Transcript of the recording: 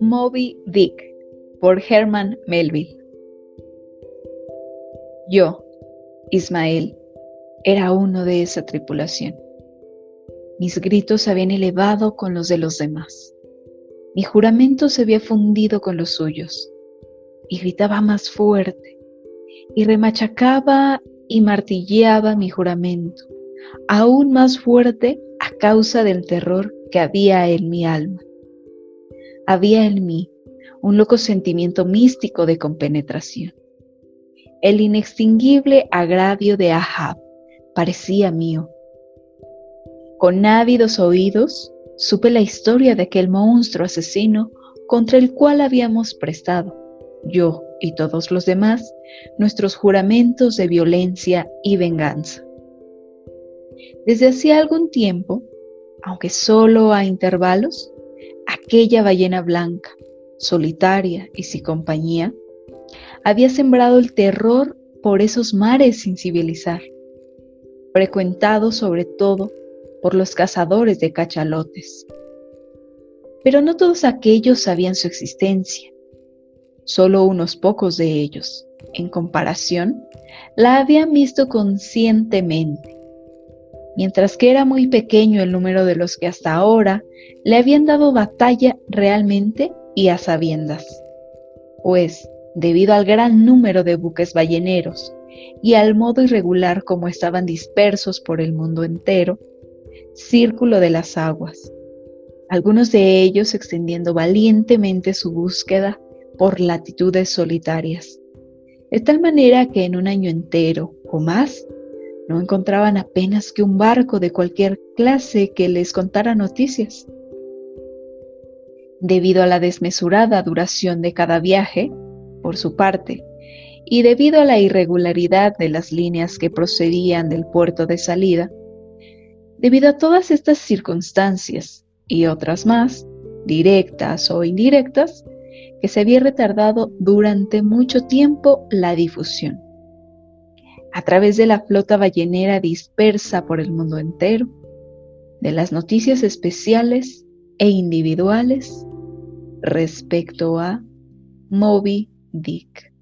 Moby Dick por Herman Melville. Yo, Ismael, era uno de esa tripulación. Mis gritos se habían elevado con los de los demás. Mi juramento se había fundido con los suyos. Y gritaba más fuerte. Y remachacaba y martilleaba mi juramento, aún más fuerte a causa del terror que había en mi alma. Había en mí un loco sentimiento místico de compenetración. El inextinguible agravio de Ahab parecía mío. Con ávidos oídos supe la historia de aquel monstruo asesino contra el cual habíamos prestado, yo y todos los demás, nuestros juramentos de violencia y venganza. Desde hacía algún tiempo, aunque solo a intervalos, aquella ballena blanca, solitaria y sin compañía, había sembrado el terror por esos mares sin civilizar, frecuentados sobre todo por los cazadores de cachalotes. Pero no todos aquellos sabían su existencia, solo unos pocos de ellos, en comparación, la habían visto conscientemente mientras que era muy pequeño el número de los que hasta ahora le habían dado batalla realmente y a sabiendas. Pues, debido al gran número de buques balleneros y al modo irregular como estaban dispersos por el mundo entero, círculo de las aguas, algunos de ellos extendiendo valientemente su búsqueda por latitudes solitarias, de tal manera que en un año entero o más no encontraban apenas que un barco de cualquier clase que les contara noticias. Debido a la desmesurada duración de cada viaje, por su parte, y debido a la irregularidad de las líneas que procedían del puerto de salida, debido a todas estas circunstancias y otras más, directas o indirectas, que se había retardado durante mucho tiempo la difusión a través de la flota ballenera dispersa por el mundo entero, de las noticias especiales e individuales respecto a Moby Dick.